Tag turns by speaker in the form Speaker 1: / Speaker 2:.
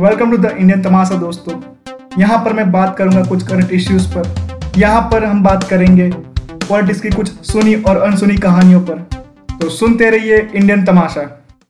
Speaker 1: Welcome to the Indian तमाशा दोस्तों। यहाँ पर मैं बात करूँगा कुछ करंट इश्यूज़ पर। यहाँ पर हम बात करेंगे पॉलिटिक्स की कुछ सुनी और अनसुनी कहानियों पर। तो सुनते रहिए इंडियन तमाशा